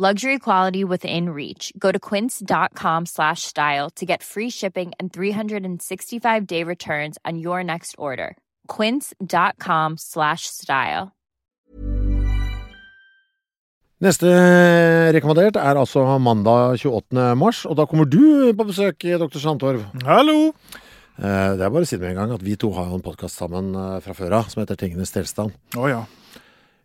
Luxury quality within reach. Go to quince.com slash style to get free shipping and 365 day returns on your next order. Quince.com slash style. Neste rekommandert er altså mandag 28. mars, og da kommer du på besøk, dr. Sandtorv. Hallo! Eh, Det er bare å si det med en gang at vi to har jo en podkast sammen eh, fra før av som heter Tingenes tilstand. Å ja.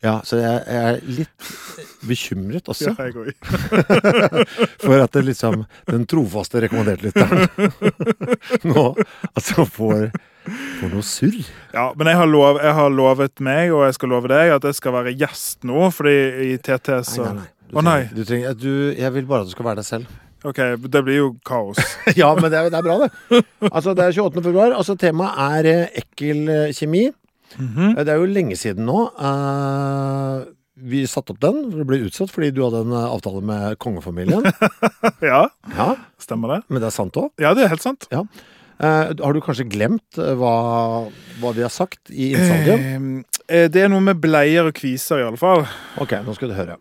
Ja, så jeg, jeg er litt bekymret også ja. Jeg òg. for at det liksom den trofaste rekommanderte-lytteren nå altså får, får noe surr. Ja, men jeg har, lov, jeg har lovet meg, og jeg skal love deg, at jeg skal være gjest nå, fordi i TT så Nei, nei, nei. Du Å nei. trenger, du trenger, du, jeg vil bare at du skal være deg selv. OK, det blir jo kaos. ja, men det er, det er bra, det. Altså, det er 28. februar. Altså, temaet er eh, ekkel kjemi. Mhm. -hmm. Det er jo lenge siden nå. Uh, vi satte opp den. for Det ble utsatt fordi du hadde en eh, avtale med kongefamilien. Ja, Ja, stemmer det? Men det er sant òg. Ja, det er helt sant. Ja. Uh, har du kanskje glemt hva, hva de har sagt i innsalget? Uh, Det er noe med bleier og kviser, i alle fall. Ok, nå skal du høre.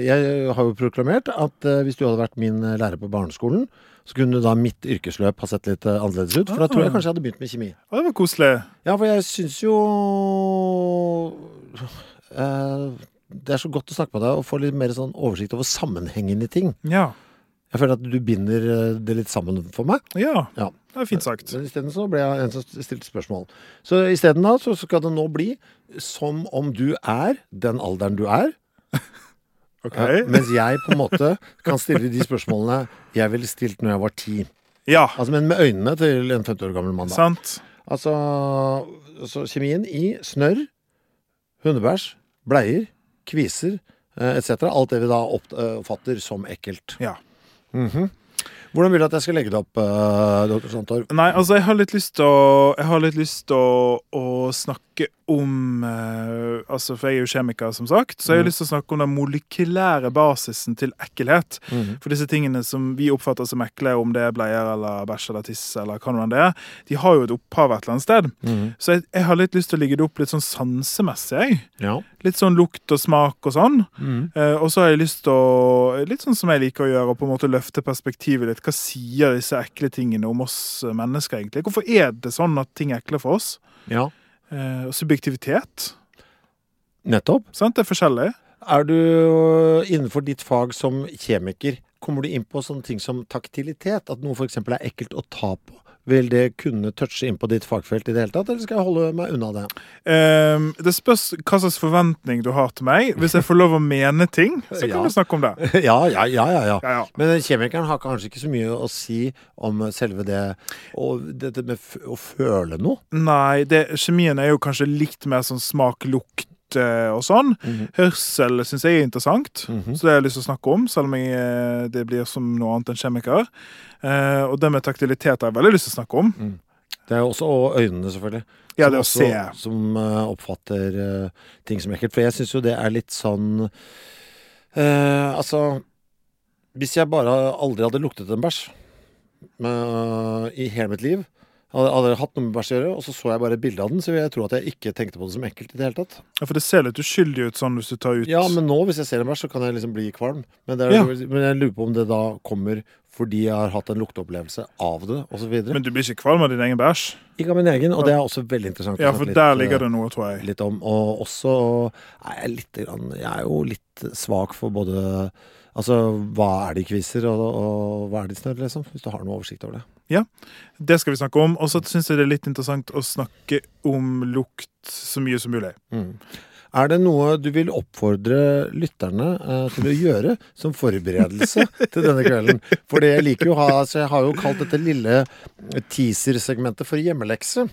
Jeg har jo proklamert at hvis du hadde vært min lærer på barneskolen, så kunne da mitt yrkesløp ha sett litt eh, annerledes ut. For da tror jeg kanskje jeg hadde begynt med kjemi. Det var koselig. Ja, for jeg syns jo eh, Det er så godt å snakke med deg og få litt mer sånn oversikt over sammenhengen i ting. Ja. Jeg føler at du binder eh, det litt sammen for meg. Ja, Ja. det er fint sagt. Men isteden så ble jeg en som stilte spørsmål. Så isteden da så skal det nå bli som om du er den alderen du er. OK. Ja, mens jeg på en måte kan stille de spørsmålene jeg ville stilt når jeg var ti. Ja, Altså, men med øynene til en 50 år gammel mann. da. sant. Altså altså kjemien i snørr, hundebæsj, bleier, kviser eh, etc. Alt det vi da eh, oppfatter som ekkelt. Ja. Mhm. Hvordan vil du at jeg skal legge det opp, uh, doktor? Nei, altså, jeg har litt lyst til å Jeg har litt lyst å, å snakke om eh, Altså, for jeg er jo kjemiker, som sagt, så jeg har Mhm. lyst til å snakke om den molekylære basisen til ekkelhet. Mhm. For disse tingene som vi oppfatter som ekle, om det er bleier eller bæsj eller tiss, eller hva nå det er, de har jo et opphav et eller annet sted. Mhm. Så jeg, jeg har litt lyst til å ligge det opp litt sånn sansemessig. Ja. Litt sånn lukt og smak og sånn. Mhm. Eh, og så har jeg lyst til å, litt sånn som jeg liker å gjøre, og på en måte løfte perspektivet litt. Hva sier disse ekle tingene om oss mennesker, egentlig? Hvorfor er det sånn at ting er ekle for oss? ja. Eh, subjektivitet. Nettopp. Sant? Det er forskjellig. Er du øh, innenfor ditt fag som kjemiker, kommer du inn på sånne ting som taktilitet? At noe f.eks. er ekkelt å ta på? Vil det kunne touche inn på ditt fagfelt i det hele tatt, eller skal jeg holde meg unna det? Um, det spørs hva slags forventning du har til meg. Hvis jeg får lov å mene ting, så kan Ja. du snakke om det. ja, ja, ja, ja, ja. Men kjemikeren har kanskje ikke så mye å si om selve det og dette med å føle noe. Nei, det, kjemien er jo kanskje litt mer sånn smak, lukt eh, og sånn. Mhm. Hørsel syns jeg er interessant, Mhm. så det har jeg lyst til å snakke om, selv om jeg, eh, det blir som noe annet enn kjemiker. Eh, og det med taktilitet har jeg veldig lyst til å snakke om. Det er jo også og øynene, selvfølgelig. Ja, som det å også- se. Som uh, oppfatter uh, ting som ekkelt. For jeg syns jo det er litt sånn uh, Altså Hvis jeg bare aldri hadde luktet en bæsj i hele mitt liv hadde hatt noe med bæsj å gjøre, og så så jeg bare et bilde av den, så jeg tror at jeg ikke tenkte på det som ekkelt i det hele tatt. Ja, For det ser litt uskyldig ut sånn hvis du tar ut Ja, men nå, hvis jeg ser en bæsj, så kan jeg liksom bli kvalm. Men, det er, Ja. men jeg lurer på om det da kommer fordi jeg har hatt en lukteopplevelse av det, osv. Men du blir ikke kvalm av din egen bæsj? Ikke av min egen, og det er også veldig interessant. Ja, for litt, der eh, ligger det noe, tror jeg. litt om. Og også er jeg litt grann, Jeg er jo litt svak for både Altså, hva er det i kviser, og, og hva er det i snørr, liksom? Hvis du har noe oversikt over det. Det skal vi snakke om. Og så syns jeg det er litt interessant å snakke om lukt så mye som mulig. Mm. Er det noe du vil oppfordre lytterne eh, til å gjøre som forberedelse til denne kvelden? For det jeg liker jo ha Så jeg har jo kalt dette lille teaser-segmentet for hjemmelekse.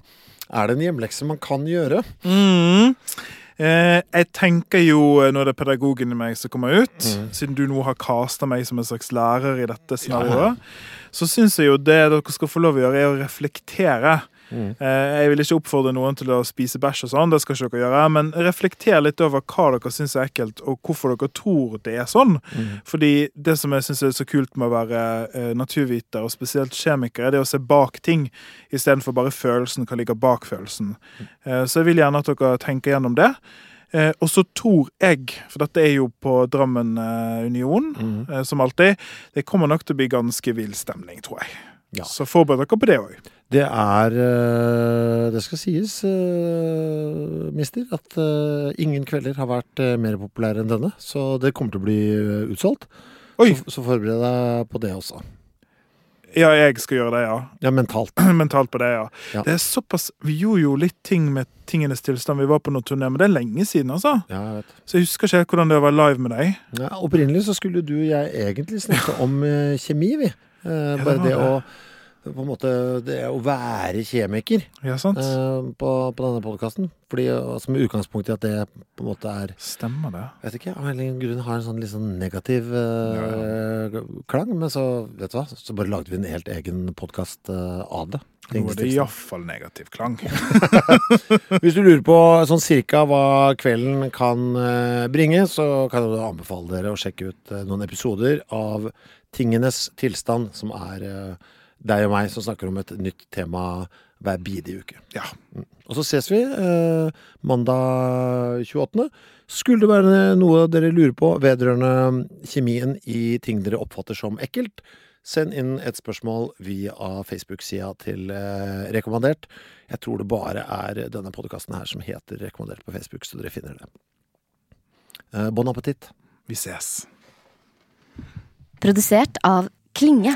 Er det en hjemmelekse man kan gjøre? Mm. Eh, jeg tenker jo, eh, når det er pedagogen i meg som kommer ut, Mm. siden du nå har casta meg som en slags lærer i dette scenarioet, så syns jeg jo det dere skal få lov å gjøre, er å reflektere. Mm. Eh, jeg vil ikke oppfordre noen til å spise bæsj og sånn, det skal ikke dere gjøre, men reflekter litt over hva dere syns er ekkelt, og hvorfor dere tror det er sånn. Mm. Fordi det som jeg syns er så kult med å være eh, naturviter, og spesielt kjemiker, er det å se bak ting, istedenfor bare følelsen, hva ligger bak følelsen. Eh, så jeg vil gjerne at dere tenker gjennom det. Eh, og så tror jeg, for dette er jo på Drammen eh, Union, Mm. eh, som alltid, det kommer nok til å bli ganske vill stemning, tror jeg. Ja. Så forbered dere på det òg. Det er eh, Det skal sies, eh, mister, at eh, ingen kvelder har vært mer populære enn denne. Så det kommer til å bli utsolgt. Oi! Så, så forbered deg på det også. Ja, jeg skal gjøre det, ja. Ja, mentalt. Mentalt på det, ja. Ja. Det er såpass Vi gjorde jo litt ting med tingenes tilstand. Vi var på noen turné, men det er lenge siden, altså. Ja, jeg vet. Så jeg husker ikke helt hvordan det var live med deg. Ja, opprinnelig så skulle du og jeg egentlig snakke om kjemi, vi. Eh, det bare det det. å på en måte det å være kjemiker Ja, sant? eh, på, på denne podkasten. Altså, Med utgangspunkt i at det på en måte er Stemmer det. Vet ikke, av en eller annen grunn har en sånn litt sånn negativ eh, klang. Men så, vet du hva, så bare lagde vi en helt egen podkast av det. Nå er det iallfall negativ klang. Hvis du lurer på sånn cirka hva kvelden kan eh, bringe, så kan jeg anbefale dere å sjekke ut eh, noen episoder av Tingenes tilstand, som er eh, deg og meg som snakker om et nytt tema hver bidige uke. Ja. Mm. Og så ses vi eh, mandag 28. Skulle det være noe dere lurer på vedrørende kjemien i ting dere oppfatter som ekkelt, send inn et spørsmål via Facebook-sida til eh, Rekommandert. Jeg tror det bare er denne podkasten her som heter Rekommandert på Facebook, så dere finner det. Eh, bon appétit. Vi ses. Produsert av Klinge.